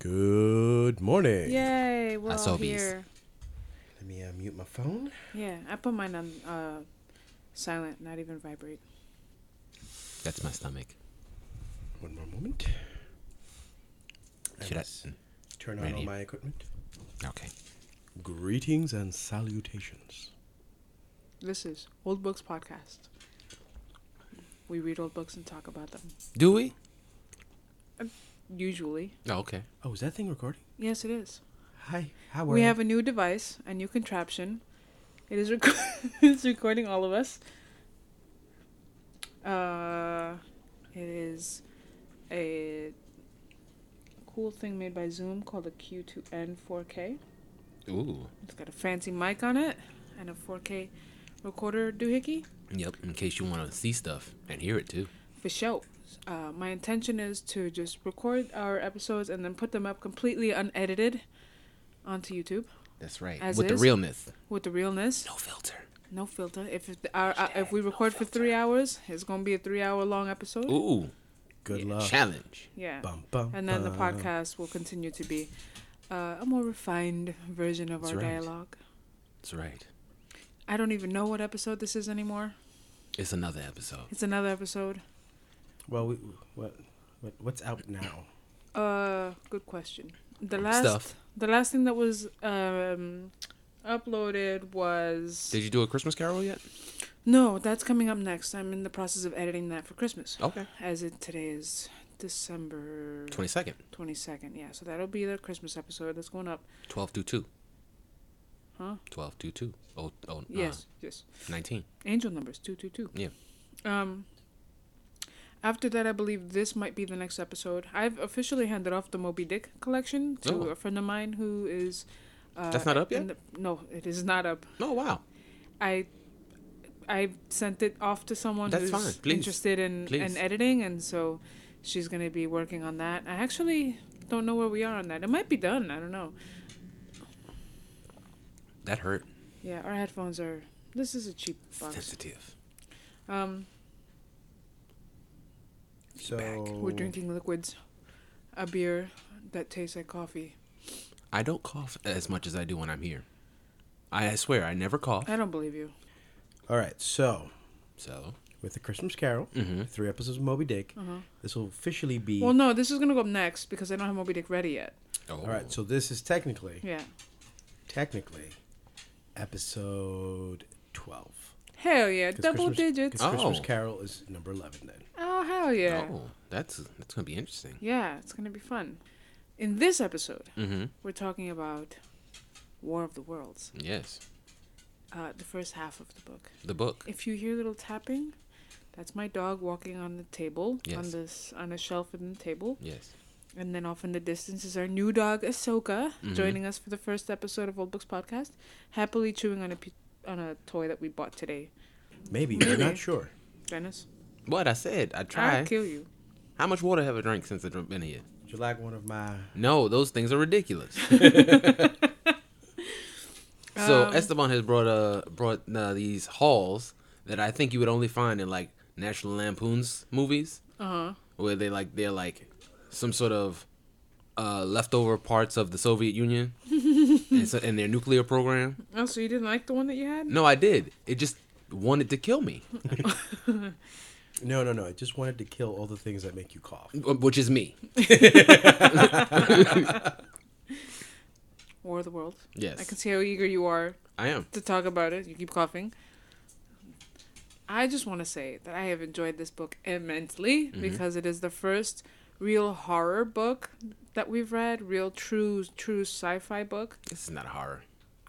Good morning. Yay, we're I all saw here. Let me uh, mute my phone. Yeah, I put mine on uh, silent, not even vibrate. That's my stomach. One more moment. Should I? must turn on all here. my equipment? Okay. Greetings and salutations. This is Old Books Podcast. We read old books and talk about them. Do we? Usually. Oh, okay. Oh, is that thing recording? Yes, it is. Hi. How are we you? have a new device, a new contraption. It is rec- it's recording all of us. Uh, it is a cool thing made by Zoom called a Q2N 4K. Ooh. It's got a fancy mic on it and a 4K recorder doohickey Yep. In case you want to see stuff and hear it too. for show. Uh, my intention is to just record our episodes and then put them up completely unedited onto YouTube That's right. As With is? the realness. with the realness, No filter. no filter. If our, uh, if we record for three hours, it's gonna be a three-hour long episode. Ooh. Good Yeah. luck. Challenge. Yeah, Bum, bum, and then the podcast will continue to be uh, a more refined version of That's our right. dialogue. That's right. I don't even know what episode this is anymore. It's another episode. It's another episode. Well, we, what, what, what's out now? Uh, good question. The last, Stuff. the last thing that was um uploaded was Did you do a Christmas Carol yet? no. That's coming up next. I'm in the process of editing that for Christmas. Okay. As it today is December 22nd. twenty second. Yeah, so that'll be the Christmas episode that's going up. 12 to 2. Huh? 12 to 2. Oh, oh Yes, yes. Uh, 19. Angel numbers two two two. Yeah. Um. After that, I believe this might be the next episode. I've officially handed off the Moby Dick collection to Oh. a friend of mine who is. Uh, That's not up yet? the- no, it is not up. Oh, wow. I I sent it off to someone That's who's. Interested in, in editing, and so she's gonna be working on that. I actually don't know where we are on that. It might be done. I don't know. That hurt. Yeah, our headphones are. This is a cheap box. Sensitive. Um, So we're drinking liquids, a beer that tastes like coffee. I don't cough as much as I do when I'm here. I swear, I never cough. I don't believe you. All right. So So, with the Christmas Carol, Mhm. three episodes of Moby Dick. Uh-huh. This will officially be. Well, no, this is gonna go up next because I don't have Moby Dick ready yet. oh. All right. So this is technically, Yeah. technically, episode twelve. Hell yeah, 'Cause double Christmas- digits. 'cause Christmas Oh. Carol is number eleven then. Oh hell yeah. Oh, that's that's gonna be interesting. Yeah, it's gonna be fun. In this episode, Mm-hmm. we're talking about War of the Worlds, Yes, uh, the first half of the book. the book. If you hear little tapping, that's my dog walking on the table on this on a shelf in the table, Yes. and then off in the distance is our new dog Ahsoka Mhm. joining us for the first episode of Old Books Podcast, happily chewing on a pe- on a toy that we bought today. Maybe. We're not sure. Dennis, What I said, I tried. I'll kill you. How much water have I drank since I've been here? Would you like one of my? No, those things are ridiculous. so Um, Esteban has brought uh brought uh, these halls that I think you would only find in like National Lampoon's movies, Uh huh. where they like they're like some sort of uh leftover parts of the Soviet Union and, so, and their nuclear program. Oh, so you didn't like the one that you had? No, I did. It just wanted to kill me, No, no, no. I just wanted to kill all the things that make you cough. which is me. War of the Worlds. Yes, I can see how eager you are I am. to talk about it. You keep coughing. I just want to say that I have enjoyed this book immensely Mm-hmm. because it is the first real horror book that we've read, real true true sci-fi book. This is not a horror.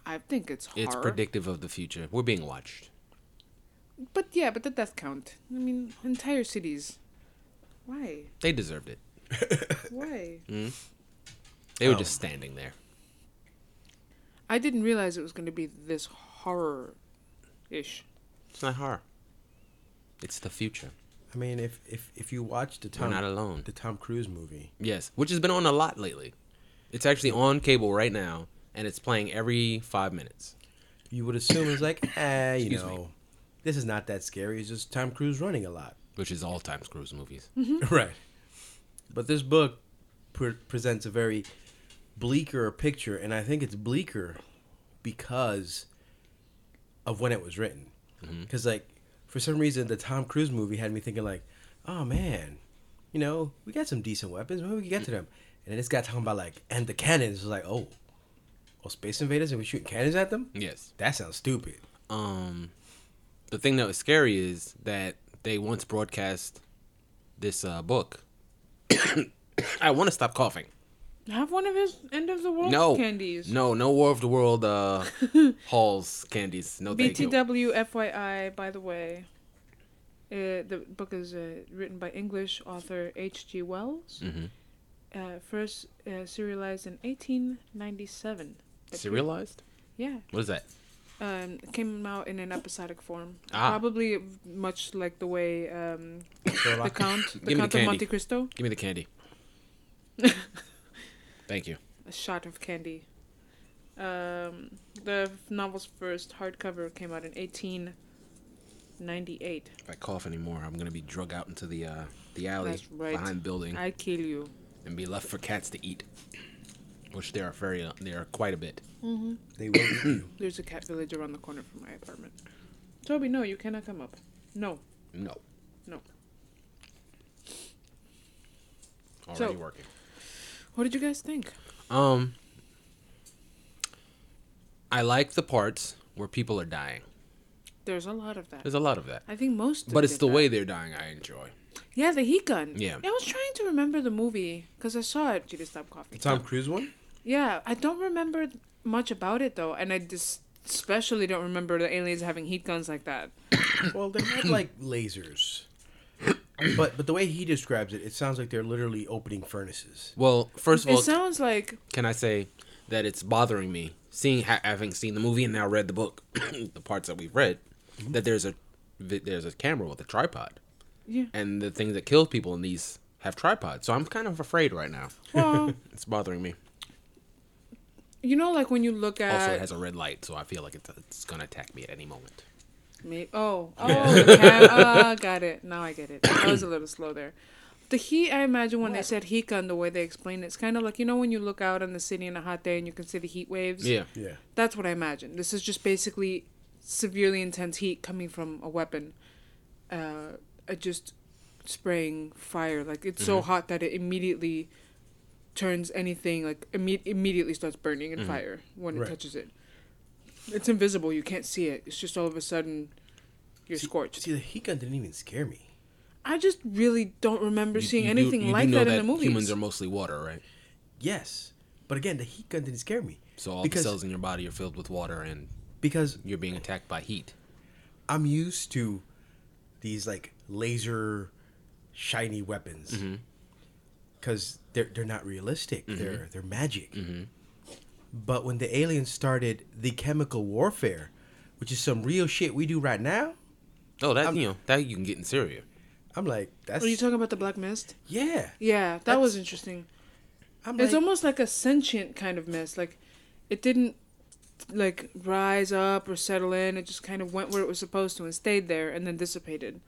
I think it's horror. It's predictive of the future. We're being watched. But yeah, but that does count. I mean, entire cities. Why? They deserved it. Why? They were Oh. just standing there. I didn't realize it was going to be this horror-ish. It's not horror. It's the future. I mean, if if if you watch the We're Tom not alone. the Tom Cruise movie, Yes, which has been on a lot lately. It's actually on cable right now, and it's playing every five minutes. you would assume it's like, eh, you Excuse know, me. This is not that scary. It's just Tom Cruise running a lot, Which is all Tom Cruise movies. right? But this book pre- presents a very bleaker picture, and I think it's bleaker because of when it was written. Because like for some reason, the Tom Cruise movie had me thinking like, oh man, you know, we got some decent weapons. Maybe we can get to them. And then this guy talking about like, and the cannons was like, oh, oh, space invaders, and we shooting cannons at them. Yes. That sounds stupid. Um, the thing that was scary is that they once broadcast this uh, book. I want to stop coughing. Have one of his end of the world No candies. No, no War of the World uh, halls candies. No, thank you. BTW FYI, by the way, uh, the book is uh, written by English author H.G. Wells. Mm-hmm. Uh, first uh, serialized in 1897. Serialized? Yeah. What is that? Um, came out in an episodic form. Ah. Probably much like the way um, the Count, the Give me the of candy. Monte Cristo. Give me the candy. Thank you. A shot of candy. Um, the novel's first hardcover came out in 1898. If I cough anymore, I'm gonna be drug out into the uh, the alley right. behind the building I kill you. and be left for cats to eat, which there are very uh, there are quite a bit. They will eat you. There's a cat village around the corner from my apartment. Toby, no, you cannot come up. No. No. No. Already So- working. What did you guys think? Um, I like the parts where people are dying. There's a lot of that. There's a lot of that, I think most. but it's the that. way they're dying I enjoy. Yeah, the heat gun. Yeah. I was trying to remember the movie because I saw it. Gee, stop coughing. The Tom Cruise one? Yeah, I don't remember much about it though, and I just especially don't remember the aliens having heat guns like that. Well, they had like lasers. But but the way he describes it, it sounds like they're literally opening furnaces. Well, first of all, It sounds like can I say that it's bothering me seeing ha- having seen the movie and now read the book, the parts that we've read, mm-hmm. that there's a there's a camera with a tripod, yeah. and the things that kill people in these have tripods. So I'm kind of afraid right now. Well, It's bothering me. You know, like when you look at Also, it has a red light, so I feel like it's, it's gonna attack me at any moment. Me? Oh, oh, the cat. Ah, got it. Now I get it. I was a little slow there. The heat, I imagine when they said heat gun, the way they explained it, it's kind of like you know when you look out on the city in a hot day and you can see the heat waves. Yeah. Yeah. That's what I imagine. This is just basically severely intense heat coming from a weapon, uh, uh, just spraying fire. Like it's so hot that it immediately turns anything like imme- immediately starts burning in fire when it touches it. It's invisible. You can't see it. It's just all of a sudden you're See- scorched. See, the heat gun didn't even scare me. I just really don't remember You- seeing you do- anything you do like know that, in the movies. Humans are mostly water, right? Yes, but again, the heat gun didn't scare me So all Because- the cells in your body are filled with water, and because you're being attacked by heat. I'm used to these like laser shiny weapons Mm-hmm. Because they're they're not realistic. They're they're magic. Mm-hmm. But when the aliens started the chemical warfare, which is some real shit we do right now, Oh, that I'm- you know that you can get in Syria. I'm like, that's Are you talking about the black mist? yeah. Yeah, that was interesting. I'm It's like, almost like a sentient kind of mist. Like it didn't like rise up or settle in. It just kind of went where it was supposed to and stayed there and then dissipated.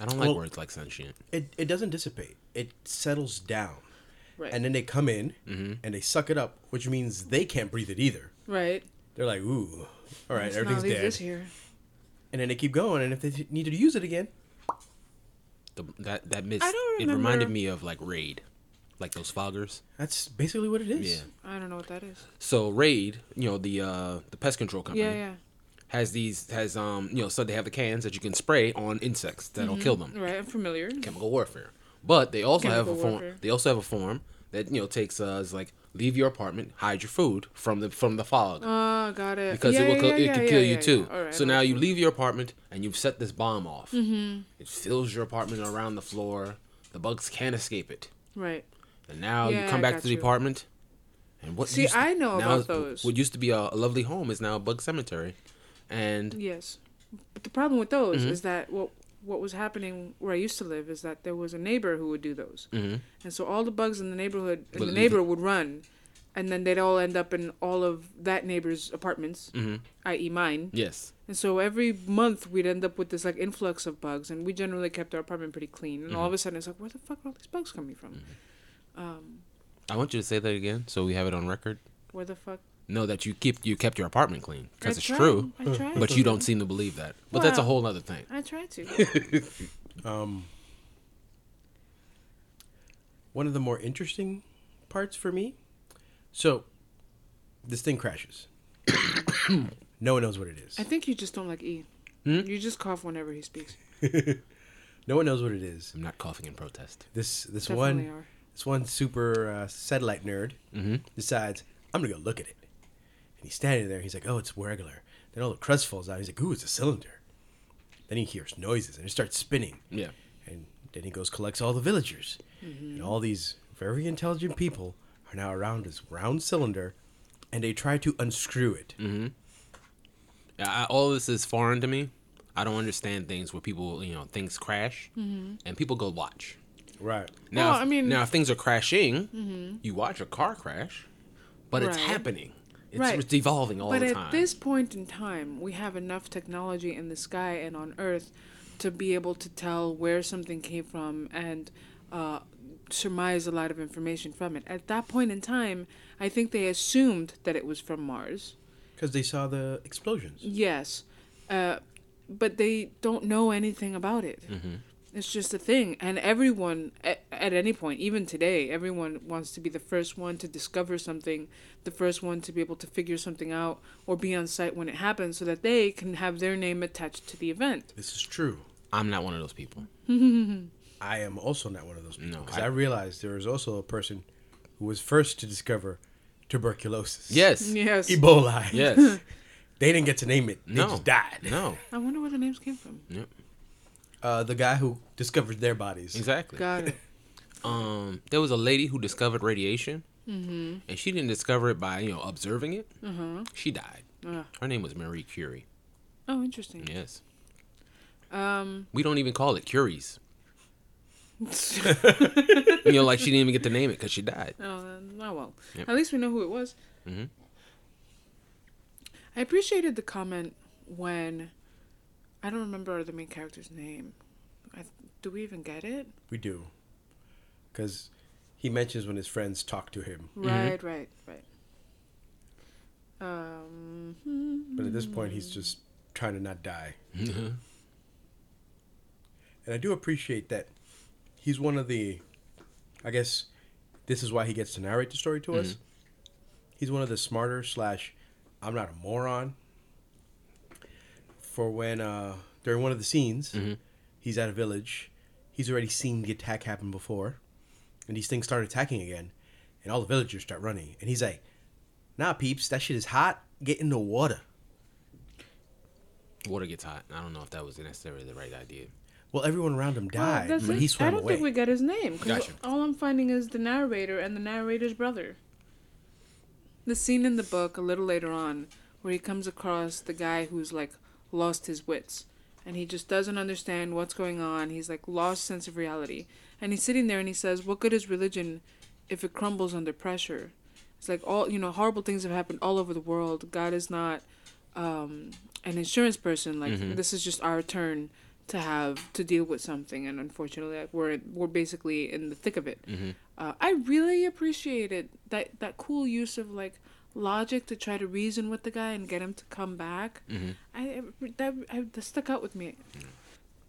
I don't like Well- words like sentient. it it doesn't dissipate. It settles down, Right. and then they come in Mm-hmm. and they suck it up, which means they can't breathe it either. right. They're like, ooh, all right, Let's everything's leave dead. this here. And then they keep going, and if they need to use it again, The, that that mist. I don't It reminded me of like Raid, like those foggers. that's basically what it is. Yeah. I don't know what that is. So Raid, you know the uh the pest control company Yeah, yeah. has these has um you know so they have the cans that you can spray on insects that'll kill them. Right, I'm familiar. Chemical warfare. But they also have a Chemical form. warfare. They also have a form that you know takes uh is like leave your apartment, hide your food from the from the fog. Ah, got it. because yeah, it will yeah, kill, yeah, it could kill you too. Right, so now you leave your apartment and you've set this bomb off. Mm-hmm. It fills your apartment around the floor. The bugs can't escape it. Right. And now you come back to the you. apartment. And what See, used to- I know now about those. What used to be a, a lovely home is now a bug cemetery. And Yes, but the problem with those Mhm. is that what what was happening where I used to live is that there was a neighbor who would do those, mhm. and so all the bugs in the neighborhood in the neighbor would run, and then they'd all end up in all of that neighbor's apartments, Mhm. i.e., mine. yes, And so every month we'd end up with this like influx of bugs, and we generally kept our apartment pretty clean. And all Mm-hmm. of a sudden it's like, where the fuck are all these bugs coming from? Um, I want you to say that again so we have it on record. Where the fuck? No, that you keep you kept your apartment clean because it's tried. true, I tried. but you don't seem to believe that. But that's a whole other thing. I tried to. Um, one of the more interesting parts for me. So, this thing crashes. no one knows what it is. I think you just don't like E. Hmm? You just cough whenever he speaks. No one knows what it is. I'm not coughing in protest. This this Definitely one are. this one super uh, satellite nerd Mm-hmm. decides I'm gonna go look at it, and he's standing there. He's like, "Oh, it's regular." Then all the crust falls out. He's like, "Ooh, it's a cylinder." Then he hears noises and it starts spinning. Yeah. And then he goes collects all the villagers, and all these very intelligent people are now around this round cylinder, and they try to unscrew it. Mm-hmm. I, all this is foreign to me. I don't understand things where people, you know, things crash and people go watch. Right. Now, Well, if- I mean- now if things are crashing, you watch a car crash, but it's happening. It's, Right. it's evolving all but the at this point in time, we have enough technology in the sky and on Earth to be able to tell where something came from and uh, surmise a lot of information from it. At that point in time, I think they assumed that it was from Mars. Because they saw the explosions. Yes, uh, but they don't know anything about it. It's just a thing, and everyone at, at any point, even today, everyone wants to be the first one to discover something, the first one to be able to figure something out, or be on site when it happens, so that they can have their name attached to the event. This is true. I'm not one of those people. I am also not one of those people No, because I- I, realized there was also a person who was first to discover tuberculosis. Yes. Yes, Ebola. Yes. They didn't get to name it. They no. just died. No. I wonder where the names came from. Uh, the guy who discovered their bodies. Exactly. Got it. Um, there was a lady who discovered radiation, Mm-hmm. and she didn't discover it by you know observing it. Uh-huh. She died. Her name was Marie Curie. Oh, interesting. Yes. Um, We don't even call it Curies. You know, like she didn't even get to name it because she died. Oh, then- oh well. Yep. At least we know who it was. Mhm. I appreciated the comment when I don't remember the main character's name. I, do we even get it? We do. Because he mentions when his friends talk to him. Right, right, right. Um, But at this point, he's just trying to not die. Mm-hmm. And I do appreciate that he's one of the, I guess, this is why he gets to narrate the story to us. He's one of the smarter slash, I'm not a moron. For when uh during one of the scenes, Mhm. he's at a village, he's already seen the attack happen before, and these things start attacking again, and all the villagers start running, and he's like, "Nah, peeps, that shit is hot. Get in the water." Water gets hot. I don't know if that was necessarily the right idea. Well, everyone around him died, that's but it. he swam away. I don't away. think we get his name. 'cause Gotcha. All I'm finding is the narrator and the narrator's brother. The scene in the book a little later on where he comes across the guy who's like lost his wits and he just doesn't understand what's going on. He's like lost sense of reality. And he's sitting there and he says, "What good is religion if it crumbles under pressure?" It's like all, you know, horrible things have happened all over the world. God is not um an insurance person like Mhm. this is just our turn to have to deal with something and unfortunately like, we're we're basically in the thick of it Mhm. uh, i really appreciated that that cool use of like logic to try to reason with the guy and get him to come back Mhm. I, that, I that stuck out with me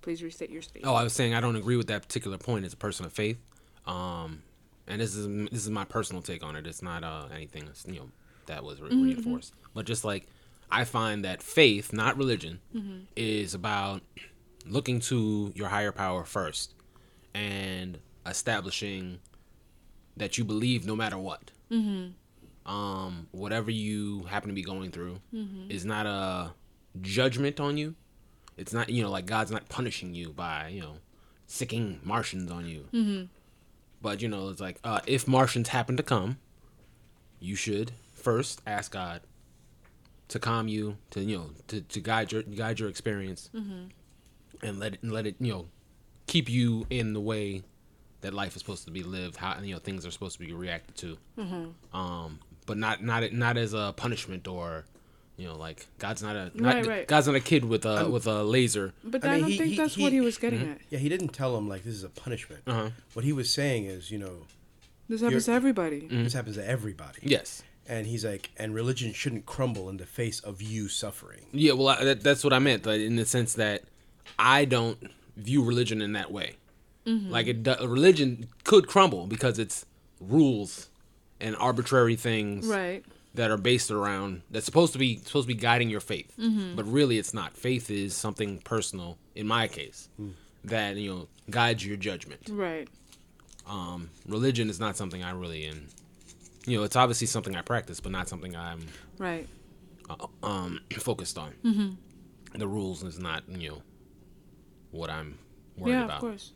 please restate your statement Oh, I was saying I don't agree with that particular point as a person of faith. Um, and this is this is my personal take on it. It's not uh, anything you know that was re- reinforced, but just like I find that faith, not religion, is about looking to your higher power first and establishing that you believe no matter what. Um, whatever you happen to be going through is not a judgment on you. It's not you know like God's not punishing you by you know sicking Martians on you. Mm-hmm. But you know it's like uh, if Martians happen to come, you should first ask God to calm you, to you know to, to guide your guide your experience, and let it and let it you know keep you in the way that life is supposed to be lived. How you know things are supposed to be reacted to. Um, but not not not as a punishment or. You know, like God's not a not, Right, right. God's not a kid with a with a laser. but I I, don't he- think he- that's he- what he was getting mm-hmm. at Yeah, he didn't tell him like this is a punishment. Uh-huh. What he was saying is, you know, This happens to You're- everybody. Mm-hmm. This happens to everybody. Yes. And he's like, and religion shouldn't crumble in the face of you suffering. Yeah, well, I, that, that's what I meant, like, in the sense that I don't view religion in that way. Mm-hmm. Like, it, religion could crumble because it's rules and arbitrary things Right. that are based around that's supposed to be supposed to be guiding your faith, but really it's not. Faith is something personal. In my case, that you know guides your judgment. Right. Um, religion is not something I really in. You know, it's obviously something I practice, but not something I'm Right. uh, um focused on. The rules is not you know what I'm worried yeah, about. of course.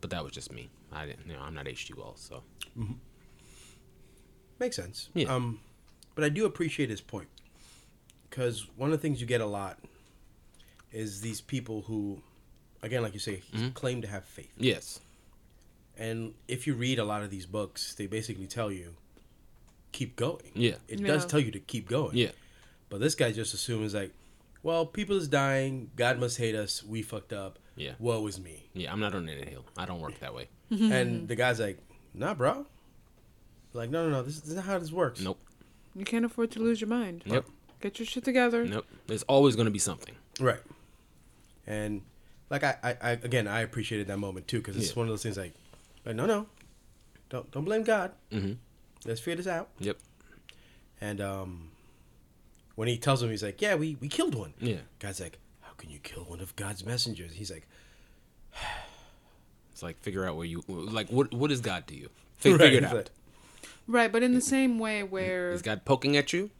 But that was just me. I didn't. You know, I'm not H.G. Wells, so Makes sense. Yeah. Um, but I do appreciate his point because one of the things you get a lot is these people who, again, like you say, Mm-hmm. claim to have faith. yes, And if you read a lot of these books, they basically tell you, keep going. Yeah. It does tell you to keep going. yeah, But this guy just assumes like, well, people is dying. God must hate us. We fucked up. Yeah. Woe is me. yeah. I'm not on any hill. I don't work that way. And the guy's like, nah, bro. Like, no, no, no. This, this is not how this works. Nope. You can't afford to lose your mind. Yep. Get your shit together. Nope. There's always going to be something. Right. And like I, I, I again, I appreciated that moment too because it's Yeah. one of those things like, like no, no, don't don't blame God. Mm-hmm. Let's figure this out. Yep. And um, when he tells him, he's like, yeah, we we killed one. Yeah. God's like, how can you kill one of God's messengers? He's like, It's like figure out where you like what what is God to you? Fi- Right, Figure it out. like- Right, but in the same way where Is God poking at you?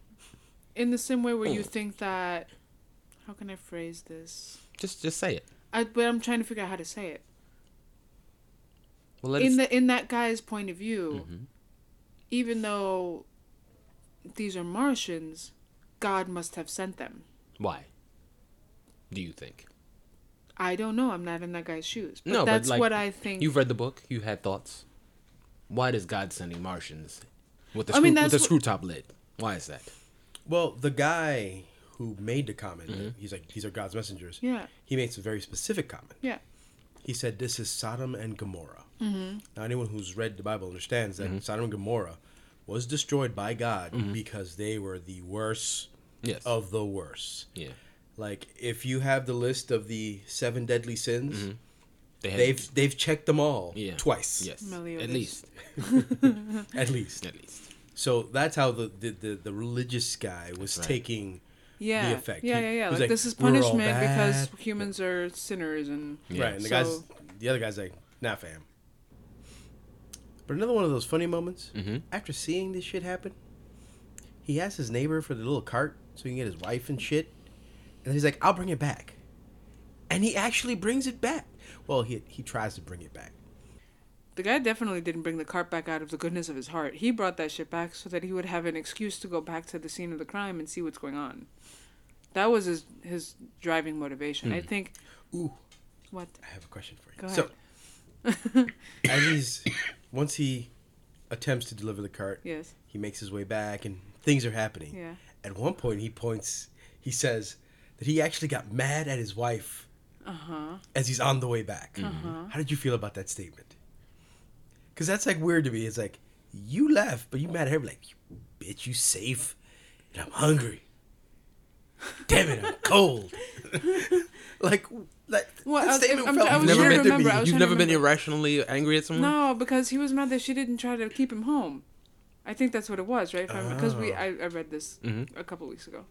in the same way where you think that how can I phrase this? Just just say it. I but I'm trying to figure out how to say it. Well, in it the in that guy's point of view, Mhm. even though these are Martians, God must have sent them. why? Do you think? I don't know. I'm not in that guy's shoes. But No, but, that's like, what I think. You've read the book. You had thoughts. Why does God sending Martians with the I screw, mean, with the what- screw top lid? Why is that? well, the guy who made the comment, Mm-hmm. he's like, these are God's messengers. yeah, He made a very specific comment. yeah, He said, "This is Sodom and Gomorrah." Mm-hmm. Now, anyone who's read the Bible understands that Mm-hmm. Sodom and Gomorrah was destroyed by God because they were the worst Yes. of the worst. yeah. Like, if you have the list of the seven deadly sins, Mm-hmm. They had, they've they've checked them all yeah twice, Yes. Meliodas. At least. at least. At least. So that's how the the, the, the religious guy was Right. taking yeah, effect. yeah, He- yeah, he yeah. Like, like, this is punishment because humans are sinners and Yeah. right, and the So- guys, the other guy's like, "Nah, fam." But another one of those funny moments Mm-hmm. after seeing this shit happen, he asks his neighbor for the little cart so he can get his wife and shit, and he's like, "I'll bring it back," and he actually brings it back. Well, he he tries to bring it back. the guy definitely didn't bring the cart back out of the goodness of his heart. He brought that shit back so that he would have an excuse to go back to the scene of the crime and see what's going on. That was his his driving motivation. I hmm. think. Ooh, What? I have a question for you. Go ahead. So, as he's once he attempts to deliver the cart, Yes. he makes his way back, and things are happening. Yeah. At one point, he points. He says that he actually got mad at his wife Uh huh. as he's on the way back. Uh-huh. How did you feel about that statement? Because that's like weird to me. It's like you left, but you mad at her. Like, you bitch, you safe, and I'm hungry. Damn it, I'm cold. like, like Well, I that was- statement I'm- felt I You've was never trying to been, remember, I you've never been irrationally angry at someone? No, because he was mad that she didn't try to keep him home. I think that's what it was, right? Because we, Oh. I, I read this Mhm. a couple weeks ago,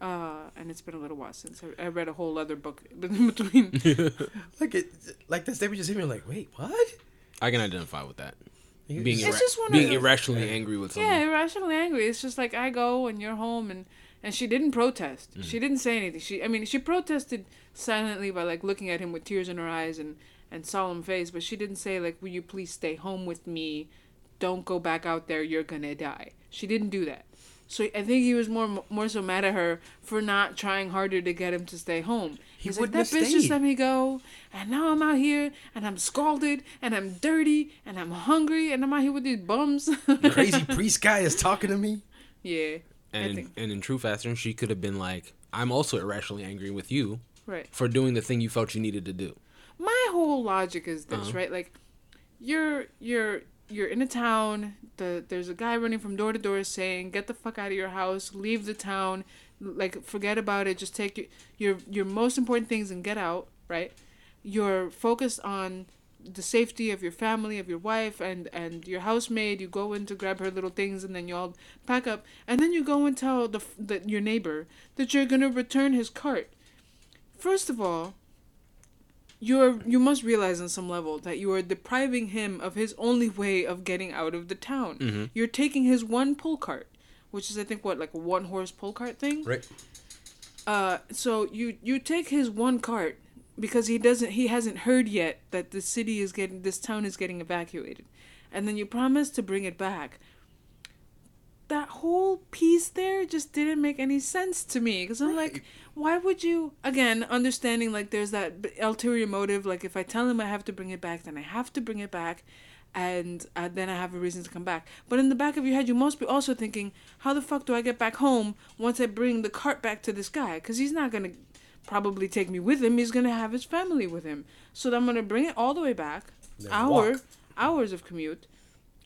uh, and it's been a little while since I, I read a whole other book in between. like it, like the statement just hit me. Like, wait, what? I can identify with that. Being, It's ira- just one of being those- irrationally angry with someone. yeah, irrationally angry. It's just like I go and you're home, and and she didn't protest. Mm. She didn't say anything. She, I mean, she protested silently by like looking at him with tears in her eyes and and solemn face, but she didn't say like, "Will you please stay home with me? Don't go back out there. You're gonna die." She didn't do that. So I think he was more more so mad at her for not trying harder to get him to stay home. He He's like, wouldn't that have bitch just let me go, and now I'm out here, and I'm scalded, and I'm dirty, and I'm hungry, and I'm out here with these bums. Crazy priest guy is talking to me. yeah. I And in, and in true fashion, she could have been like, "I'm also irrationally angry with you right. for doing the thing you felt you needed to do." My whole logic is this, Uh-huh. right? Like, you're you're you're in a town. The there's a guy running from door to door saying, "Get the fuck out of your house. Leave the town. Like forget about it. Just take your your your most important things and get out." Right? You're focused on the safety of your family, of your wife, and and your housemaid. You go in to grab her little things, and then you all pack up, and then you go and tell the, the your neighbor that you're gonna return his cart. First of all, you're you must realize on some level that you are depriving him of his only way of getting out of the town. Mm-hmm. You're taking his one pull cart, which is I think what like a one horse pull cart thing. Right. Uh, so you you take his one cart because he doesn't he hasn't heard yet that the city is getting this town is getting evacuated, and then you promise to bring it back. That whole piece there just didn't make any sense to me because I'm like, why would you again understanding like there's that ulterior motive like if I tell him I have to bring it back then I have to bring it back and uh, then I have a reason to come back. But in the back of your head, you must be also thinking, how the fuck do I get back home once I bring the cart back to this guy? Because he's not gonna probably take me with him. He's gonna have his family with him. So I'm gonna bring it all the way back, Then hour, walk. hours of commute,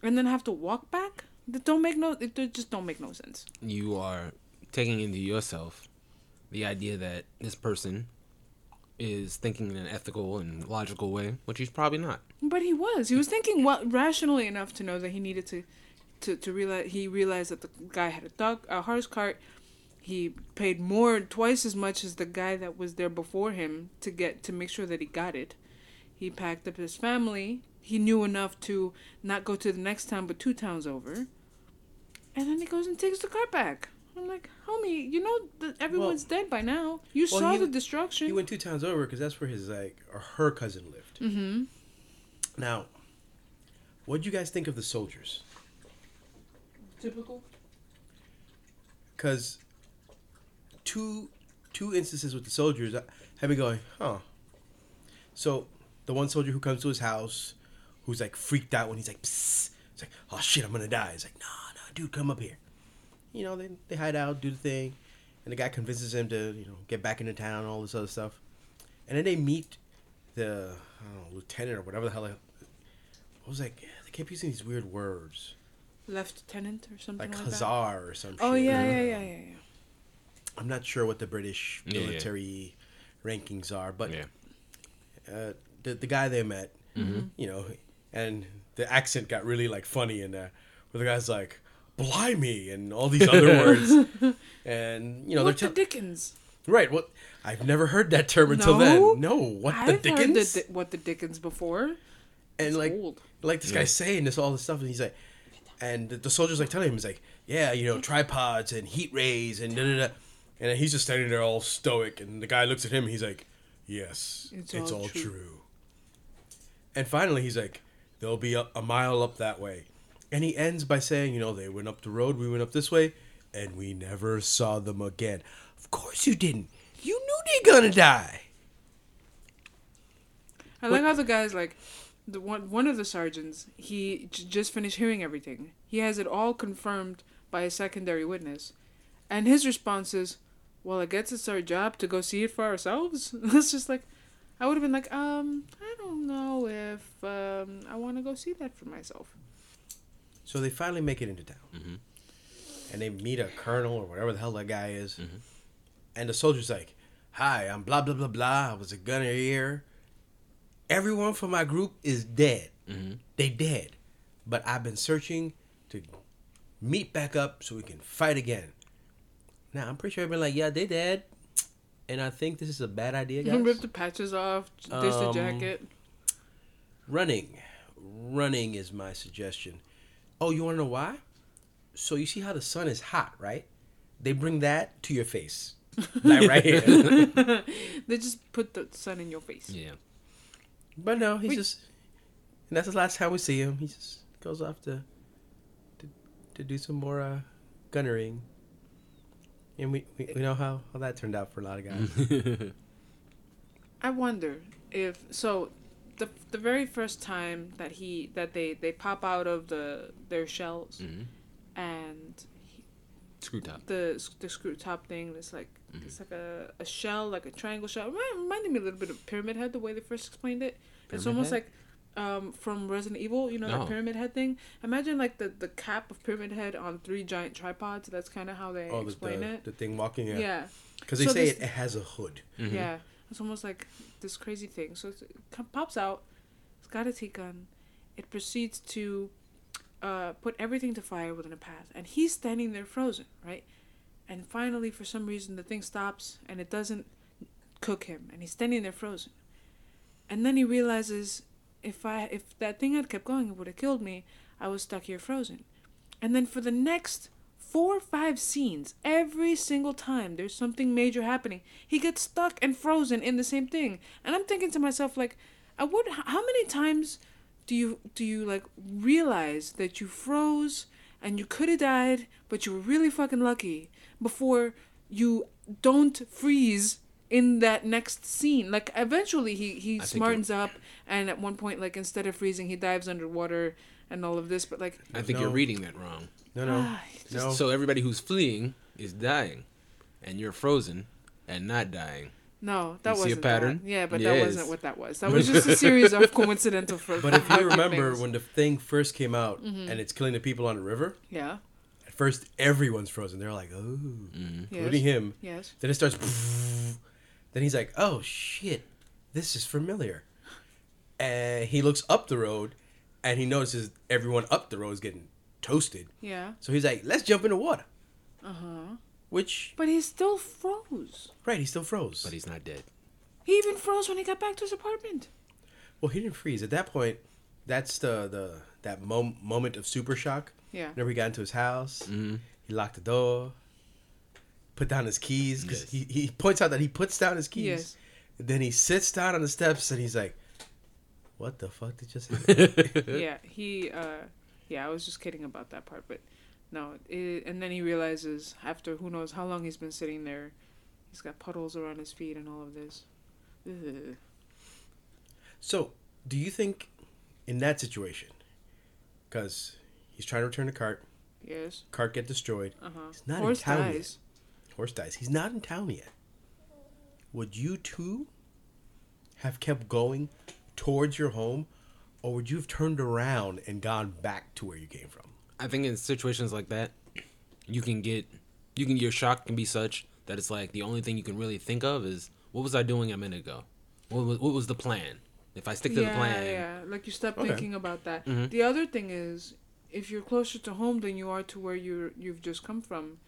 and then have to walk back. That don't make no. It it just don't make no sense. You are taking into yourself the idea that this person is thinking in an ethical and logical way, which he's probably not. But he was. He was thinking well rationally enough to know that he needed to, to, to realize he realized that the guy had a dog a horse cart. He paid more twice as much as the guy that was there before him to get to make sure that he got it. He packed up his family. He knew enough to not go to the next town but two towns over. And then he goes and takes the cart back. I'm like, homie, you know that everyone's dead by now. You well, saw he- the destruction. He went two towns over because that's where his like or her cousin lived. mm-hmm. Now, what do you guys think of the soldiers? Typical. Because two two instances with the soldiers I have been going, huh? So the one soldier who comes to his house, who's like freaked out when he's like, Psst. it's like, oh shit, I'm gonna die. It's like, nah, no, dude, come up here. You know, they they hide out, do the thing, and the guy convinces him to you know get back into town, and all this other stuff, and then they meet the I don't know, lieutenant or whatever the hell. What was like? They kept using these weird words Lieutenant or something like like, that. Hussar or some Oh shit. yeah, yeah, yeah, yeah, yeah. I'm not sure what the British Yeah, yeah. military rankings are, but yeah. uh, the the guy they met, Mm-hmm. you know, and the accent got really like funny in there, where the guy's like, "Blimey" and all these other words, and you know what they're the Dickens? right. What I've never heard that term until No? then. No, what I've the heard the Dickens? Di- what the Dickens before. and It's like old. like this Yeah. guy's saying this all this stuff, and he's like, and the, the soldier's like telling him, he's like, yeah, you know, tripods and heat rays and da da da, and he's just standing there all stoic, and the guy looks at him, and he's like, yes, It's it's, all all, true." true. And finally, he's like, they'll be a, a mile up that way, and he ends by saying, you know, they went up the road, we went up this way, and we never saw them again. Of course you didn't. You knew they're gonna die. I like how the guy's like, the one one of the sergeants. He j- just finished hearing everything. He has it all confirmed by a secondary witness, and his response is, "Well, I guess it's our job to go see it for ourselves." it's just like, I would have been like, um, I don't know if um I want to go see that for myself. So they finally make it into town. Mhm. And they meet a colonel or whatever the hell that guy is. Mhm. And the soldier's like, Hi, I'm blah, blah, blah, blah. I was a gunner here. Everyone from my group is dead. Mhm. They dead. But I've been searching to meet back up so we can fight again. Now, I'm pretty sure I've been like, Yeah, they dead. And I think this is a bad idea, guys. Rip the patches off, ditch the Um, jacket. Running. Running is my suggestion. Oh, you want to know why? So you see how the sun is hot, right? They bring that to your face. Like right here. they just put the sun in your face. Yeah. But no, he's Wait. just and that's the last time we see him. He just goes off to to, to do some more uh gunnering. And we, we, we know how, how that turned out for a lot of guys. I wonder if so. The, the very first time that he that they, they pop out of the their shells Mhm. and Screw top. the the screw top thing it's like Mm-hmm. it's like a, a shell like a triangle shell Remi- reminded me a little bit of pyramid head the way they first explained it it's almost Head? like um, from Resident Evil. You know No. the pyramid head thing. Imagine like the the cap of pyramid head on three giant tripods. That's kind of how they Oh, explain the, it. the thing walking. Yeah. yeah. Because they So say this- it, it has a hood. Mm-hmm. Yeah, it's almost like this crazy thing. So it pops out. It's got a gun. It proceeds to uh, put everything to fire within a path, and he's standing there frozen, right? And finally, for some reason, the thing stops and it doesn't cook him, and he's standing there frozen. And then he realizes, if I if that thing had kept going, it would have killed me. I was stuck here frozen. And then for the next four or five scenes, every single time there's something major happening, he gets stuck and frozen in the same thing. And I'm thinking to myself, like, I would. How many times do you do you like realize that you froze and you could have died, but you were really fucking lucky before you don't freeze in that next scene? Like, eventually he he I smartens up, and at one point, like, instead of freezing, he dives underwater and all of this. But like, I think No. you're reading that wrong. No, no, Ah, no. So everybody who's fleeing is dying, and you're frozen and not dying. No, that You see a wasn't pattern? That. Yeah, but Yes. that wasn't what that was. That was just a series of coincidental. fr- but if you remember things. when the thing first came out Mm-hmm. and it's killing the people on the river, yeah, at first everyone's frozen. They're like, oh, Mm-hmm. including yes, him. yes, Then it starts. Then he's like, "Oh shit, this is familiar." And he looks up the road, and he notices everyone up the road is getting toasted. yeah, So he's like, "Let's jump in the water." uh huh. Which, But he still froze. right, he still froze. But he's not dead. He even froze when he got back to his apartment. well, he didn't freeze at that point. That's the the that mom- moment of super shock. Yeah. Whenever he got into his house, Mm-hmm. he locked the door, put down his keys because Yes. he, he points out that he puts down his keys. Yes. And then he sits down on the steps and he's like, "What the fuck did just happen?" yeah, he. uh Yeah, I was just kidding about that part, but no. It, and then he realizes after who knows how long he's been sitting there, he's got puddles around his feet and all of this. Ugh. So, do you think in that situation, because he's trying to return the cart, Yes. cart get destroyed, Uh huh. He's not in Horse town yet. dies. horse dies. He's not in town yet. Would you too have kept going towards your home, or would you have turned around and gone back to where you came from? I think in situations like that, you can get, you can your shock can be such that it's like the only thing you can really think of is what was I doing a minute ago? What was, what was the plan? If I stick to yeah, the plan, Yeah, like you stop Okay. thinking about that. Mhm. The other thing is, if you're closer to home than you are to where you're you've just come from,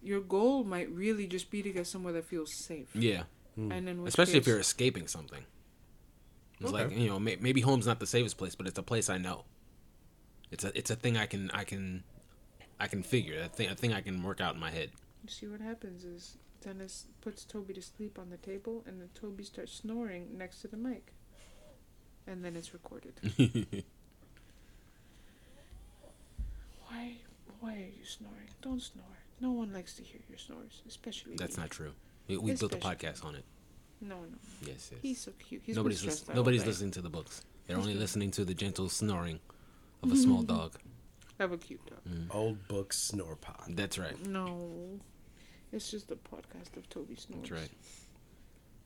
your goal might really just be to get somewhere that feels safe. yeah, And in which especially if you're escaping something. It's Okay. like you know may, maybe home's not the safest place, but it's a place I know. It's a it's a thing I can I can I can figure a thing a thing I can work out in my head. You see what happens is Dennis puts Toby to sleep on the table, and then Toby starts snoring next to the mic, and then it's recorded. why? Why are you snoring? Don't snore. No one likes to hear your snores, especially. That's me. not true. We, we built a podcast on it. No, no. Yes, yes. He's so cute. He's nobody's stressed lis- out nobody's all listening to the books. They're He's only been- listening to the gentle snoring of a small dog. Have a cute dog. Old book snore pod. That's right. No, it's just a podcast of Toby snores. That's right.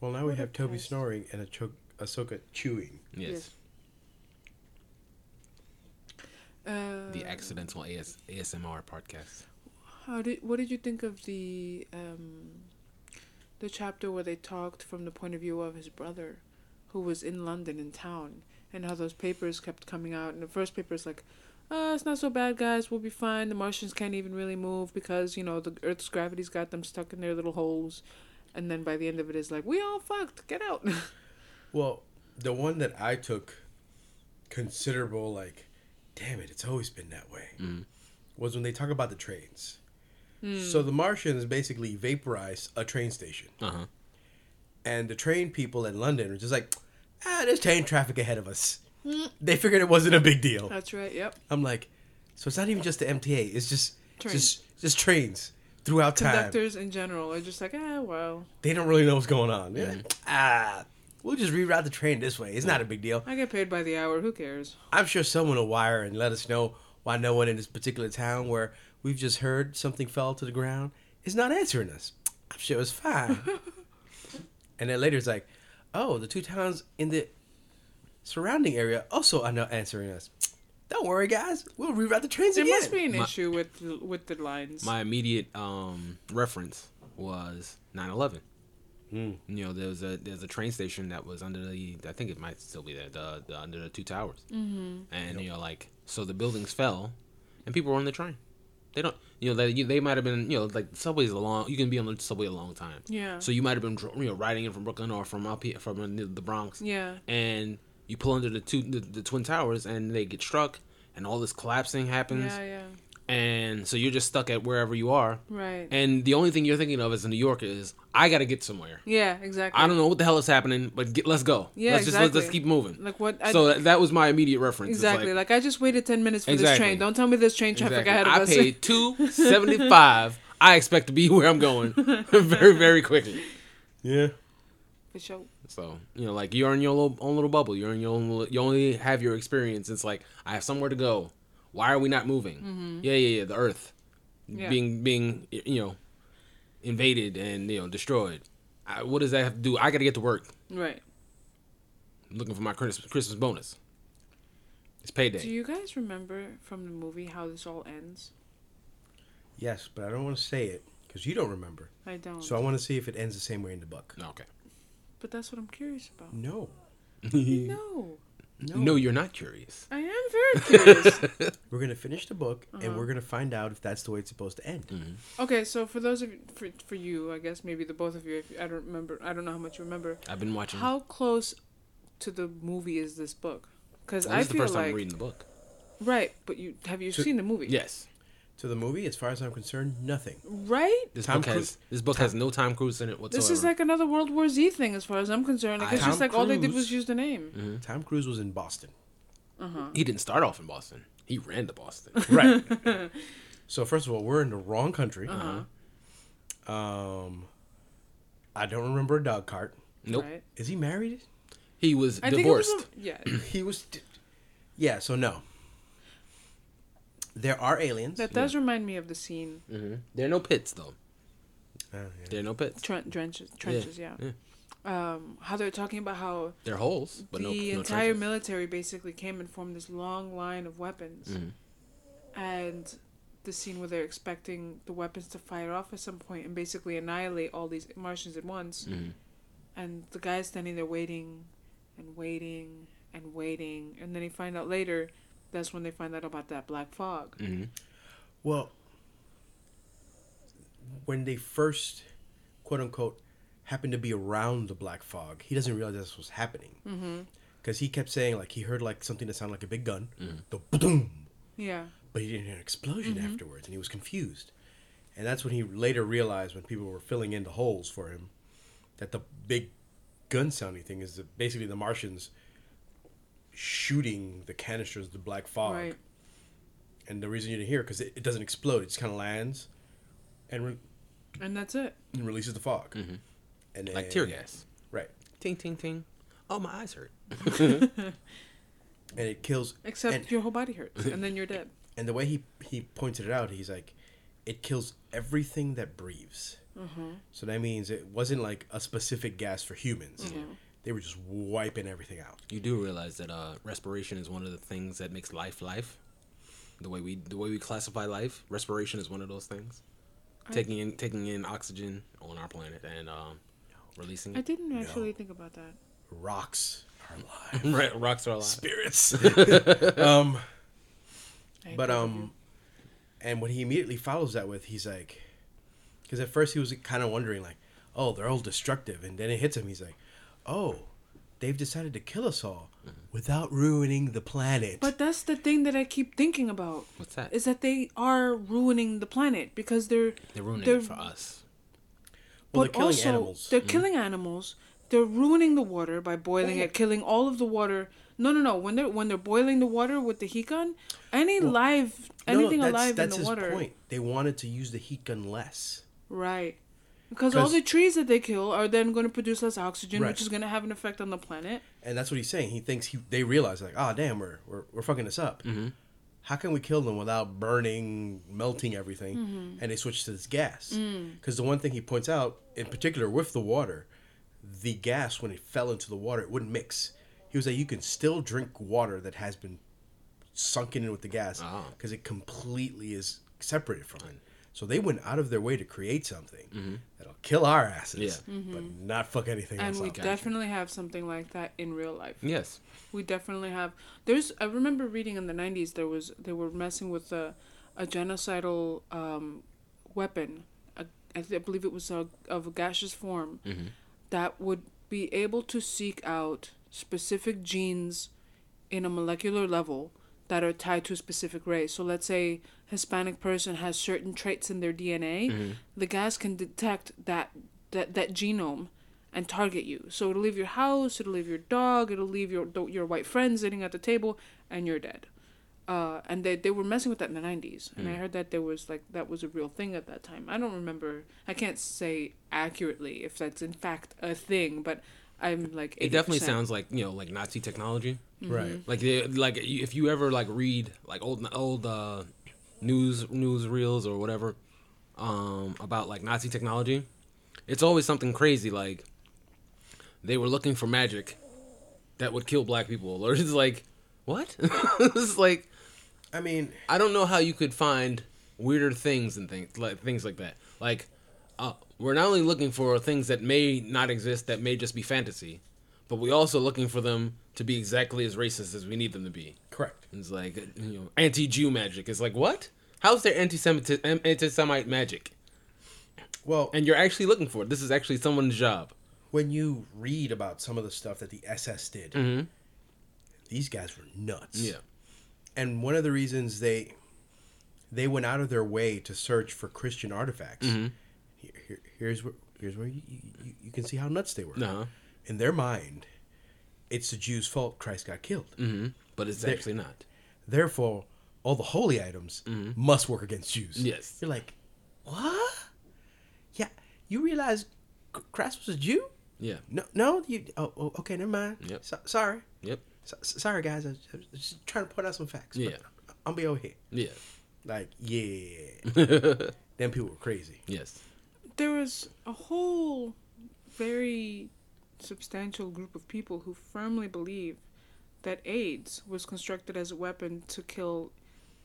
Well, now we What a have Toby cast. snoring and a cho- Ahsoka chewing. Yes. Uh, The accidental AS- ASMR podcast. How did? What did you think of the um, the chapter where they talked from the point of view of his brother, who was in London in town, and how those papers kept coming out? And the first paper is like, "Oh, it's not so bad, guys. We'll be fine. The Martians can't even really move because you know the Earth's gravity's got them stuck in their little holes." And then by the end of it is like, "We all fucked. Get out." Well, the one that I took considerable, like, damn it, it's always been that way, Mhm. was when they talk about the trains. So the Martians basically vaporize a train station. Uh huh. And the train people in London are just like, ah, there's train traffic ahead of us. They figured it wasn't a big deal. That's right. Yep. I'm like, so it's not even just the MTA. It's just Trains. just just trains throughout time. Conductors in general are just like, ah, well, They don't really know what's going on. Yeah. Ah, we'll just reroute the train this way. It's not a big deal. I get paid by the hour. Who cares? I'm sure someone will wire and let us know why no one in this particular town where we've just heard something fell to the ground is not answering us. I'm sure it's fine. and then later it's like, oh, the two towns in the surrounding area also are not answering us. Don't worry, guys. We'll reroute the trains There again. must be an My- issue with the- with the lines. My immediate um, reference was 9/11. Hmm. You know, there's a there's a train station that was under the I think it might still be there the, the under the two towers, mm-hmm. and you know like so the buildings fell, and people were on the train. They don't you know they they might have been you know like subway's a long you can be on the subway a long time. Yeah. So you might have been you know riding in from Brooklyn or from up here from uh, the the Bronx. yeah. And you pull under the two the, the twin towers and they get struck and all this collapsing happens Yeah, yeah. And so you're just stuck at wherever you are. Right. And the only thing you're thinking of as a New Yorker is, I gotta get somewhere. yeah, exactly. I don't know what the hell is happening, but get, let's go. Yeah, let's just let's, let's keep moving. Like what? I, so that, that was my immediate reference. Exactly. like, Like, I just waited ten minutes for this train. Don't tell me this train traffic exactly. ahead of I us. paid two seventy five. I expect to be where I'm going very very quickly. Yeah. For sure. So you know, like you're in your little, own little bubble. You're in your own. You only have your experience. It's like I have somewhere to go. Why are we not moving? Yeah, yeah, yeah. The Earth Mm-hmm. Yeah. being being you know invaded and you know destroyed. I, what does that have to do? I got to get to work. Right. I'm looking for my Christmas Christmas bonus. It's payday. Do you guys remember from the movie how this all ends? Yes, but I don't want to say it because you don't remember. I don't. So I want to see if it ends the same way in the book. Okay. but that's what I'm curious about. No. No. No. No, you're not curious. I am very curious. We're gonna finish the book and Uh-huh. we're gonna find out if that's the way it's supposed to end. okay, so for those of you, for, for you, I guess maybe the both of you, if I don't remember, I don't know how much you remember. I've been watching. How close to the movie is this book? Because I this is the feel first time like I'm reading the book. right, but you have you To- seen the movie? Yes, To the movie, as far as I'm concerned, nothing. Right. this Tom book has this book has no Tom Cruise in it whatsoever. This is like another World War Z thing, as far as I'm concerned. Like, I- it's just Tom like all they did was use the name. Mm-hmm. Tom Cruise was in Boston. Uh huh. he didn't start off in Boston. He ran to Boston. Right. so first of all, we're in the wrong country. Uh-huh. Um, I don't remember a dog cart. nope. Right. Is he married? He was I think it was divorced. a- yeah. He was. Yeah. So no. There are aliens. That does remind me of the scene hmm There are no pits though. Oh, yeah. There are no pits. Tren- trenches. Trenches. Yeah. yeah. Um, how they're talking about how There are holes, but the no, no entire trenches. military basically came and formed this long line of weapons, Mhm. and the scene where they're expecting the weapons to fire off at some point and basically annihilate all these Martians at once, Mhm. and the guy's standing there waiting, and waiting and waiting, and then he find out later. That's when they find out about that black fog. Mhm. Well, when they first, quote unquote, happened to be around the black fog, he doesn't realize this was happening. Mm-hmm. Because he kept saying, like, he heard, like, something that sounded like a big gun. The boom. Yeah. But he didn't hear an explosion afterwards, and he was confused. And that's when he later realized, when people were filling in the holes for him, that the big gun sounding thing is the, basically the Martians shooting the canisters the black fog. Right. And the reason you didn't hear because it, it doesn't explode; it just kind of lands and, re- And that's it. and releases the fog. And Like tear gas. right? Ting ting ting. Oh my eyes hurt. And it kills. Except and, your whole body hurts, and then you're dead. and the way he he pointed it out, he's like, it kills everything that breathes. Mm-hmm. So that means it wasn't like a specific gas for humans. They were just wiping everything out. You do realize that uh, respiration is one of the things that makes life life. The way we the way we classify life, respiration is one of those things. Taking in taking in oxygen on our planet and um, releasing I didn't actually think about that. Rocks are alive. right, rocks are alive. Spirits. um, but um, and what he immediately follows that with, he's like, because at first he was kind of wondering like, oh, they're all destructive, and then it hits him. He's like, oh, they've decided to kill us all mm-hmm. without ruining the planet. But that's the thing that I keep thinking about What's that? is that they are ruining the planet because they're They're ruining they're- it for us. well, but they're killing also animals. they're mm-hmm. killing animals. They're ruining the water by boiling it, killing all of the water. No, no, no. When they're when they're boiling the water with the heat gun, any live No, no, anything that's, alive that's in his the water, point. They wanted to use the heat gun less. right? Because all the trees that they kill are then going to produce less oxygen, Right. which is going to have an effect on the planet. And that's what he's saying. He thinks he they realize like, ah, damn, we're we're, we're fucking this up. Mm-hmm. How can we kill them without burning, melting everything? Mm-hmm. And they switch to this gas. Mm. Because the one thing he points out, in particular with the water, the gas when it fell into the water, it wouldn't mix. He was like, you can still drink water that has been sunken in with the gas Oh. because it completely is separated from it. So they went out of their way to create something that'll kill our asses, Yeah. but not fuck anything Mm-hmm. and we up. definitely have something like that in real life. Yes. We definitely have. There's. I remember reading in the '90s there was they were messing with a, a genocidal um, weapon. A, I, th- I believe it was a, of a gaseous form that would be able to seek out specific genes in a molecular level that are tied to a specific race. So let's say Hispanic person has certain traits in their DNA, the gas can detect that that that genome and target you. So it'll leave your house, it'll leave your dog, it'll leave your your white friends sitting at the table, and you're dead. Uh, and they they were messing with that in the '90s, and I heard that there was like that was a real thing at that time. I don't remember. I can't say accurately if that's in fact a thing, but I'm like. 80%. It definitely sounds like you know like Nazi technology. Right. Like they, like if you ever like read like old old uh, news news reels or whatever um, about like Nazi technology, it's always something crazy like they were looking for magic that would kill black people or it's like what? it's like I mean, I don't know how you could find weirder things and things like things like that. Like, uh, we're not only looking for things that may not exist that may just be fantasy, but we're also looking for them to be exactly as racist as we need them to be. correct. It's like you know, anti-Jew magic. It's like what? How's there anti-Semite anti-Semite magic? Well, And you're actually looking for it. This is actually someone's job. when you read about some of the stuff that the SS did, these guys were nuts. Yeah. and one of the reasons they they went out of their way to search for Christian artifacts. Mm-hmm. Here, here, here's where here's where you, you, you can see how nuts they were. Uh-huh. In their mind, it's the Jews' fault Christ got killed. hmm But it's There- actually not. Therefore, all the holy items must work against Jews. Mm-hmm. Yes. You're like, what? Yeah, you realize Christ was a Jew? Yeah. No, no. You. Oh, oh okay. Never mind. Yep. So, sorry. Yep. So, sorry, guys. I was, I was just trying to point out some facts. but Yeah. I'll be over here. Yeah. Like, yeah. Them people were crazy. Yes. There was a whole very substantial group of people who firmly believe that AIDS was constructed as a weapon to kill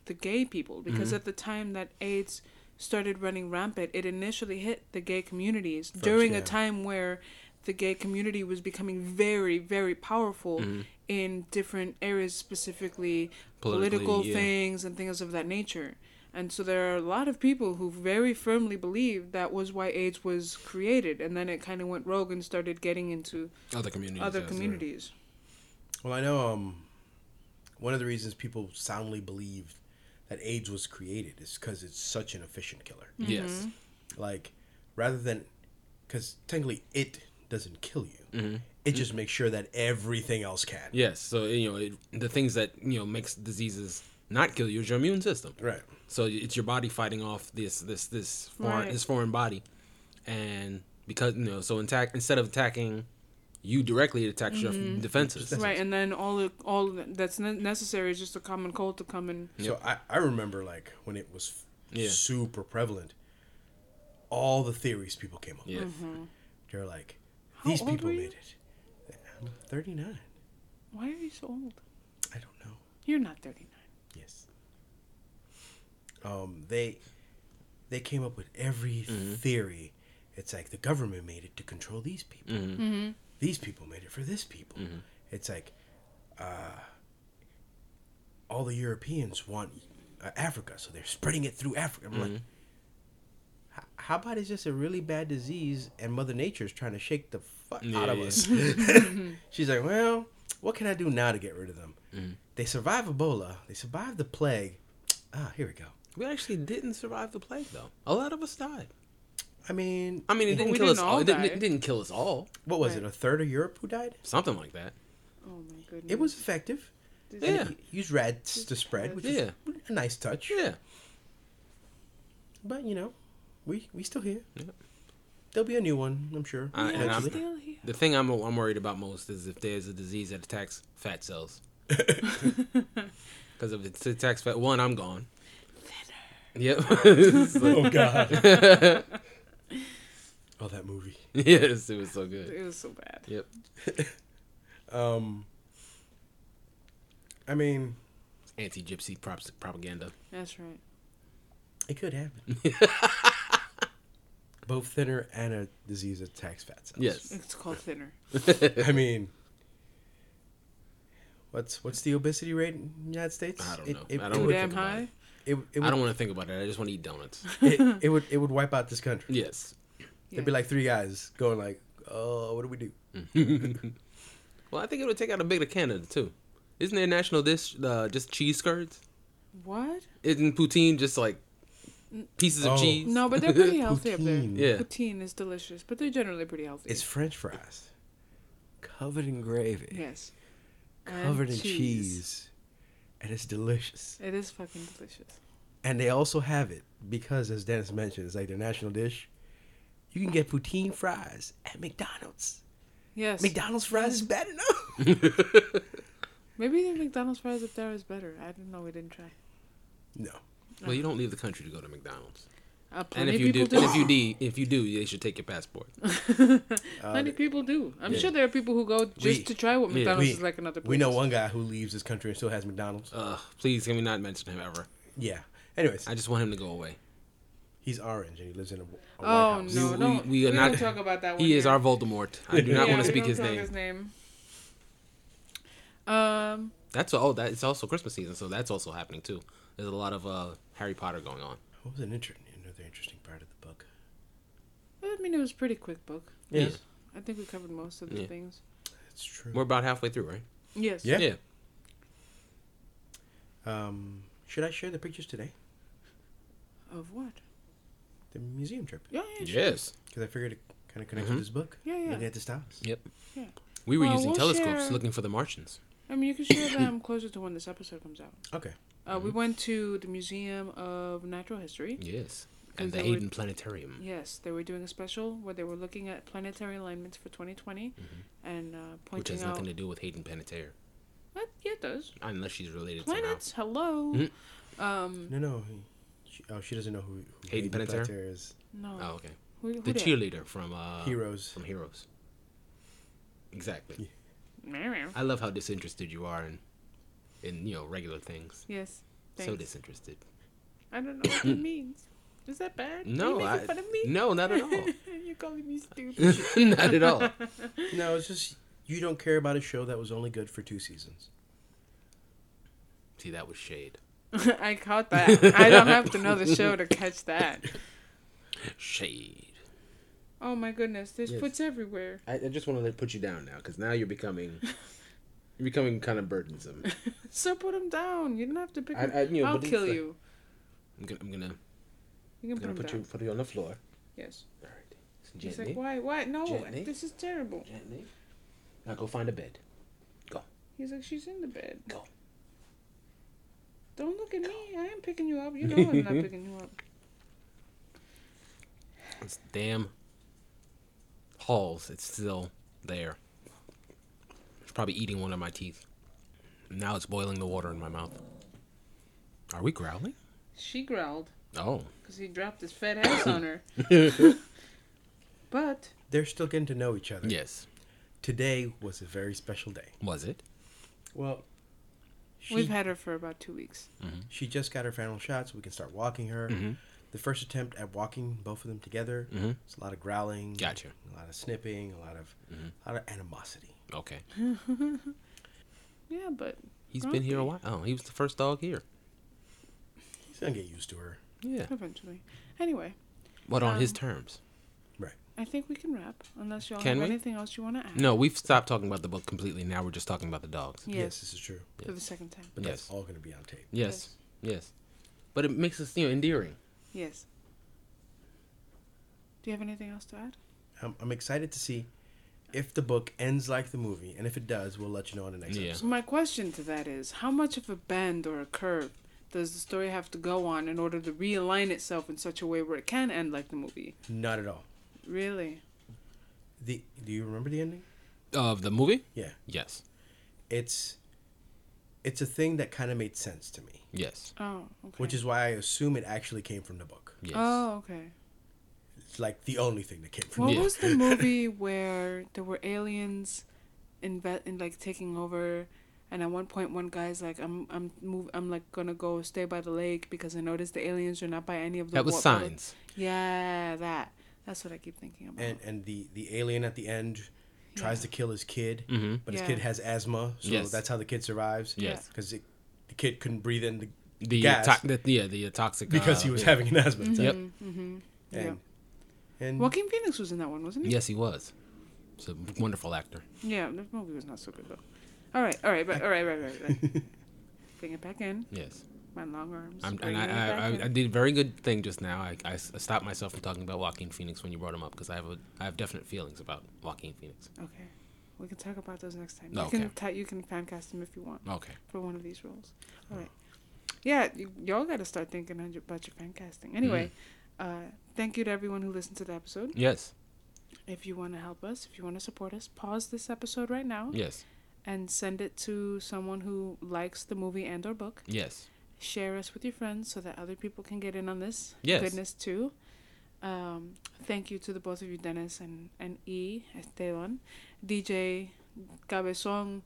the gay people because mm-hmm. at the time that AIDS started running rampant it initially hit the gay communities during yeah. a time where the gay community was becoming very very powerful mm-hmm. in different areas specifically Politically, political yeah. things and things of that nature and so there are a lot of people who very firmly believe that was why AIDS was created, and then it kind of went rogue and started getting into Other communities. other yes. communities. Well, I know um, one of the reasons people soundly believe that AIDS was created is because it's such an efficient killer. Yes. Like, rather than, because technically it doesn't kill you, Mm-hmm. it just makes sure that everything else can. Yes. So you know it, the things that you know makes diseases not kill you is your immune system. Right. So it's your body fighting off this this this foreign Right. this foreign body, and because you know so attack instead of attacking you directly, it attacks your mm-hmm. defenses. Right, and then all the, all that's ne- necessary is just a common cold to come and So I, I remember like when it was Yeah. super prevalent, all the theories people came up Yeah. with. Mm-hmm. They're like, these old people made it. I'm 39. why are you so old? I don't know. You're not thirty nine. Yes. Um, they they came up with every Mm-hmm. theory. It's like the government made it to control these people. Mm-hmm. These people made it for this people. It's like uh, all the Europeans want uh, Africa, so they're spreading it through Africa. I'm like, Mm-hmm. "H- how about it's just a really bad disease and Mother Nature's trying to shake the fuck out of yeah. us? She's like, well, what can I do now to get rid of them? Mm-hmm. They survive Ebola. They survive the plague. Ah, here we go. We actually didn't survive the plague though. A lot of us died. I mean, I mean, it didn't we kill us didn't all. all It didn't, die. it didn't kill us all. what was Right. it? A third of Europe who died? Something like that. Oh my goodness. It was effective. Did Yeah. And it used rats to spread, which Yeah. is a nice touch. Yeah. But you know, we we still here. Yeah. There'll be a new one, I'm sure. I- and I'm- eventually. still here. The thing I'm I'm worried about most is if there's a disease that attacks fat cells. Because if it attacks fat, one, I'm gone. Yep. Like- oh God. oh, that movie. yes, it was so good. It was so bad. Yep. Um, I mean, Anti-gypsy props propaganda. That's right. it could happen. Both thinner and a disease attacks fat cells. Yes. It's called thinner. I mean, what's what's the obesity rate in the United States? I don't It- know. It, I don't Too damn think about high. It. It, it, I don't want to think about it. I just want to eat donuts. it, it would it would wipe out this country. yes. There'd be like three guys going like, "Oh, what do we do?" Well, I think it would take out a bit of Canada too. Isn't their national dish uh, just cheese curds? What? Isn't poutine just like pieces of Oh. cheese? No, but they're pretty healthy up there. Poutine. Yeah. Poutine is delicious, but they're generally pretty healthy. It's French fries, covered in gravy, yes. covered in And cheese. And it's delicious. It is fucking delicious. And they also have it because, as Dennis mentioned, it's like their national dish. You can get poutine fries at McDonald's. Yes. McDonald's fries is mm. bad enough. Maybe the McDonald's fries up there is better. I don't know. We didn't try. no. Well, you don't leave the country to go to McDonald's. Uh, And if you do, people and if you do, if you do, they should take your passport. Plenty people do. I'm yeah. sure there are people who go just We- to try what yeah, McDonald's we- is like in other places. We know one guy who leaves this country and still has McDonald's. Ugh, please can we not mention him ever? yeah. Anyways, I just want him to go away. he's orange and he lives in a, a Oh White House. no, We- no, we- we, we are don't talk about that one. He is our Voldemort. I do not Yeah, want to speak don't his talk name. His name. Um, That's all. That it's also Christmas season, so that's also happening too. There's a lot of uh, Harry Potter going on. What was an inter- another interesting part of the book? I mean, it was a pretty quick book. Yes. I think we covered most of the Yeah. things. That's true. We're about halfway through, right? Yes. Yeah. Yeah. Um, should I share the pictures today? Of what? The museum trip. Yeah, yeah, sure. Yes. Because I figured it kind of connects Mhm. with this book. Yeah, yeah. Looking at the stars. Yep. Yeah. We were Well, using we'll telescopes share- looking for the Martians. I mean, you can share them closer to when this episode comes out. Okay. Uh, We went to the Museum of Natural History. Yes. And And the they were- Hayden Planetarium. Yes, they were doing a special where they were looking at planetary alignments for 2020 and uh, Mm-hmm. Which pointing has out. nothing to do with Hayden Panettiere. What? Yeah, it does. Unless she's related to Planets. Hello. Mhm. Um. No, no. He, she, oh, she doesn't know who, who Hayden Panettiere? is. No. Oh, okay. Who, who The dat? cheerleader from uh, Heroes. From Heroes. Exactly. Meow, meow. I love how disinterested you are in, in you know, regular things. Yes. So disinterested. I don't know what that means. Is that bad? Are No, you making I, fun of me? no, not at all. You're calling me stupid. not at all. No, it's just you don't care about a show that was only good for two seasons. See, that was shade. I caught that. I don't have to know the show to catch that. Shade. Oh my goodness, there's Yes. foots everywhere. I, I just want to put you down now because now you're becoming, you're becoming kind of burdensome. So put him down. You don't have to pick I- him. I- you know, I'll kill like- you. I'm gonna, I'm gonna, You I'm put gonna him put down. on the floor. Yes. All right. He's Gently. like, why? Why? No, Gently. this is terrible. Gently. Now go find a bed. Go. He's like, she's in the bed. Go. Don't look at me. I am picking you up. You know I'm not picking you up. It's damn halls. It's still there. It's probably eating one of my teeth. Now it's boiling the water in my mouth. Are we growling? She growled Oh. because he dropped his fat ass on her. But They're still getting to know each other. Yes. Today was a very special day. Was it? Well, she, we've had her for about two weeks. she just got her final shot, so we can start walking her. Mhm. The first attempt at walking both of them together, Mhm. it's a lot of growling, Gotcha. a lot of snipping, a lot of, Mhm. a lot of animosity. Okay. Yeah, but He's been here a while. Oh, he was the first dog here. He's gonna get used to her. Yeah. eventually. Anyway, But on his um, terms. Right. I think we can wrap unless y'all Can have we? anything else you want to add. No, we've stopped talking about the book completely. Now we're just talking about the dogs. Yes, Yes, this is true. for the second time. But Yes. that's all gonna be on tape. Yes. Yes. But it makes us, you know, endearing. Yes. Do you have anything else to add? I'm, I'm excited to see if the book ends like the movie, and if it does, we'll let you know in the next Yeah. episode. So my question to that is, how much of a bend or a curve does the story have to go on in order to realign itself in such a way where it can end like the movie? Not at all. Really? The do you remember the ending? Of the movie? Yeah. Yes. It's it's a thing that kind of made sense to me, Yes. Oh, okay. which is why I assume it actually came from the book. Yes. Oh, okay. It's like the only thing that came from. What Yeah. was the movie where there were aliens inve- in like taking over And at one point, one guy's like, "I'm, I'm, move, I'm like gonna go stay by the lake because I noticed the aliens are not by any of the." That was wa- signs. Yeah, that. That's what I keep thinking about. And and the the alien at the end tries Yeah. to kill his kid, Mm-hmm. but his Yeah. kid has asthma, so Yes. that's how the kid survives. Yes. because the kid couldn't breathe in the, The, gas to- the yeah the toxic because uh, he was yeah. having an asthma attack. Yep. Mm-hmm. Yeah. And, and Joaquin Phoenix was in that one, wasn't he? Yes, he was. He's a wonderful actor. Yeah, the movie was not so good though. All right, all right, but all right, right, right, right. Bring it back in. Yes. My long arms. I'm, and I, I, I. I did a very good thing just now. I, I stopped myself from talking about Joaquin Phoenix when you brought him up because I have a I have definite feelings about Joaquin Phoenix. Okay, we can talk about those next time. You can okay. ta- you can fan cast him if you want Okay. for one of these roles. All right. Yeah, y- y'all got to start thinking on your- about your fan casting. Anyway, Mm-hmm. uh, thank you to everyone who listened to the episode. Yes. If you want to help us, if you want to support us, pause this episode right now Yes. And send it to someone who likes the movie and or book. Yes. share us with your friends so that other people can get in on this Yes. goodness too. Um, thank you to the both of you, Dennis and, and E. Esteban. DJ Cabezon.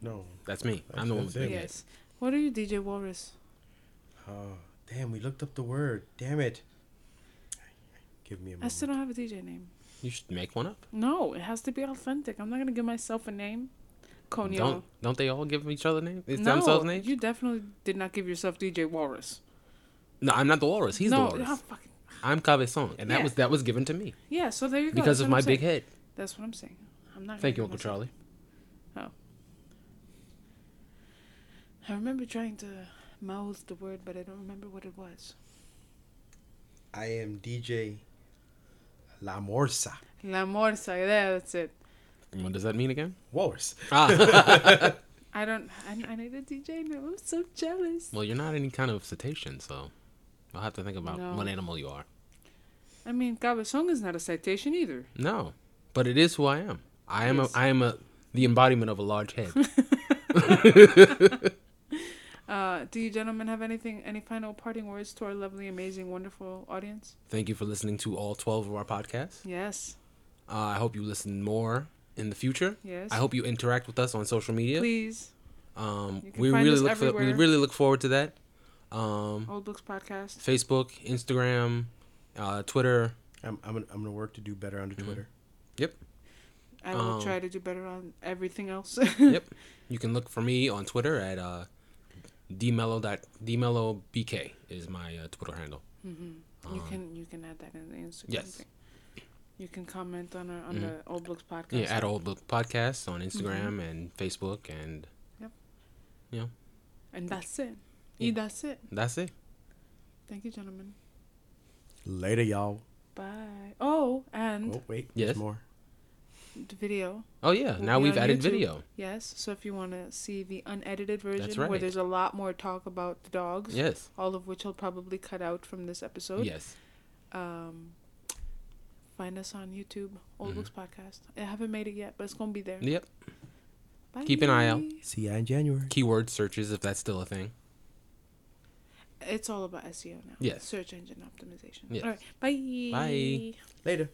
no, That's me. I'm the one with That's the it. Yes. What are you, DJ Walrus? oh damn, we looked up the word. Damn it. Give me a I moment. I still don't have a DJ name. You should make one up. No, it has to be authentic. I'm not going to give myself a name. Conyo. Don't don't they all give each other names? It's no, themselves names? you definitely did not give yourself DJ Walrus. No, I'm not the walrus. He's no, the walrus. oh, fucking, I'm Cabezon, and that Yeah. was that was given to me yeah, so there you go. because That's of my I'm big saying. head. That's what I'm saying. I'm not. Thank you, Uncle Charlie. myself- Charlie. Oh. I remember trying to mouth the word, but I don't remember what it was. I am DJ La Morsa. La morsa, yeah, that's it. What does that mean again? Walrus. Ah. I don't. I, I need a DJ name. I'm so jealous. well, you're not any kind of cetacean, so I'll have to think about No. what animal you are. I mean, Cabezon is not a cetacean either. No, but it is who I am. I am Yes. a I am a the embodiment of a large head. Uh, do you gentlemen have anything, any final parting words to our lovely, amazing, wonderful audience? Thank you for listening to all 12 of our podcasts. Yes, Uh, I hope you listen more in the future. yes. I hope you interact with us on social media. Please, Um, we really look for, we really look forward to that. Um, Old Books Podcast. Facebook, Instagram, uh, Twitter. I'm I'm gonna, I'm gonna work to do better on the Mhm. Twitter. Yep. I will Um, try to do better on everything else. yep. You can look for me on Twitter at uh, dmello dot dmellobk is my uh, Twitter handle. hmm you Um, can you can add that in the Instagram yes. thing. You can comment on our on Mhm. the Old Books Podcast. Yeah, at Old Book Podcast on Instagram Mm-hmm. and Facebook, and and that's it. Yeah. E, that's it. that's it. Thank you, gentlemen. Later, y'all. Bye. Oh, and Oh wait, Yes. there's more. the video. Oh yeah, Will now we've added YouTube. video. Yes. So if you want to see the unedited version, That's where there's a lot more talk about the dogs, Yes. all of which I'll probably cut out from this episode. Yes. Um, find us on YouTube, Old Mhm. Books Podcast. I haven't made it yet, but it's gonna be there. Yep. Bye. Keep an eye out. See ya in January. Keyword searches if that's still a thing. It's all about SEO now. Yes. Search engine optimization. Yes. All right. Bye. Bye. Later.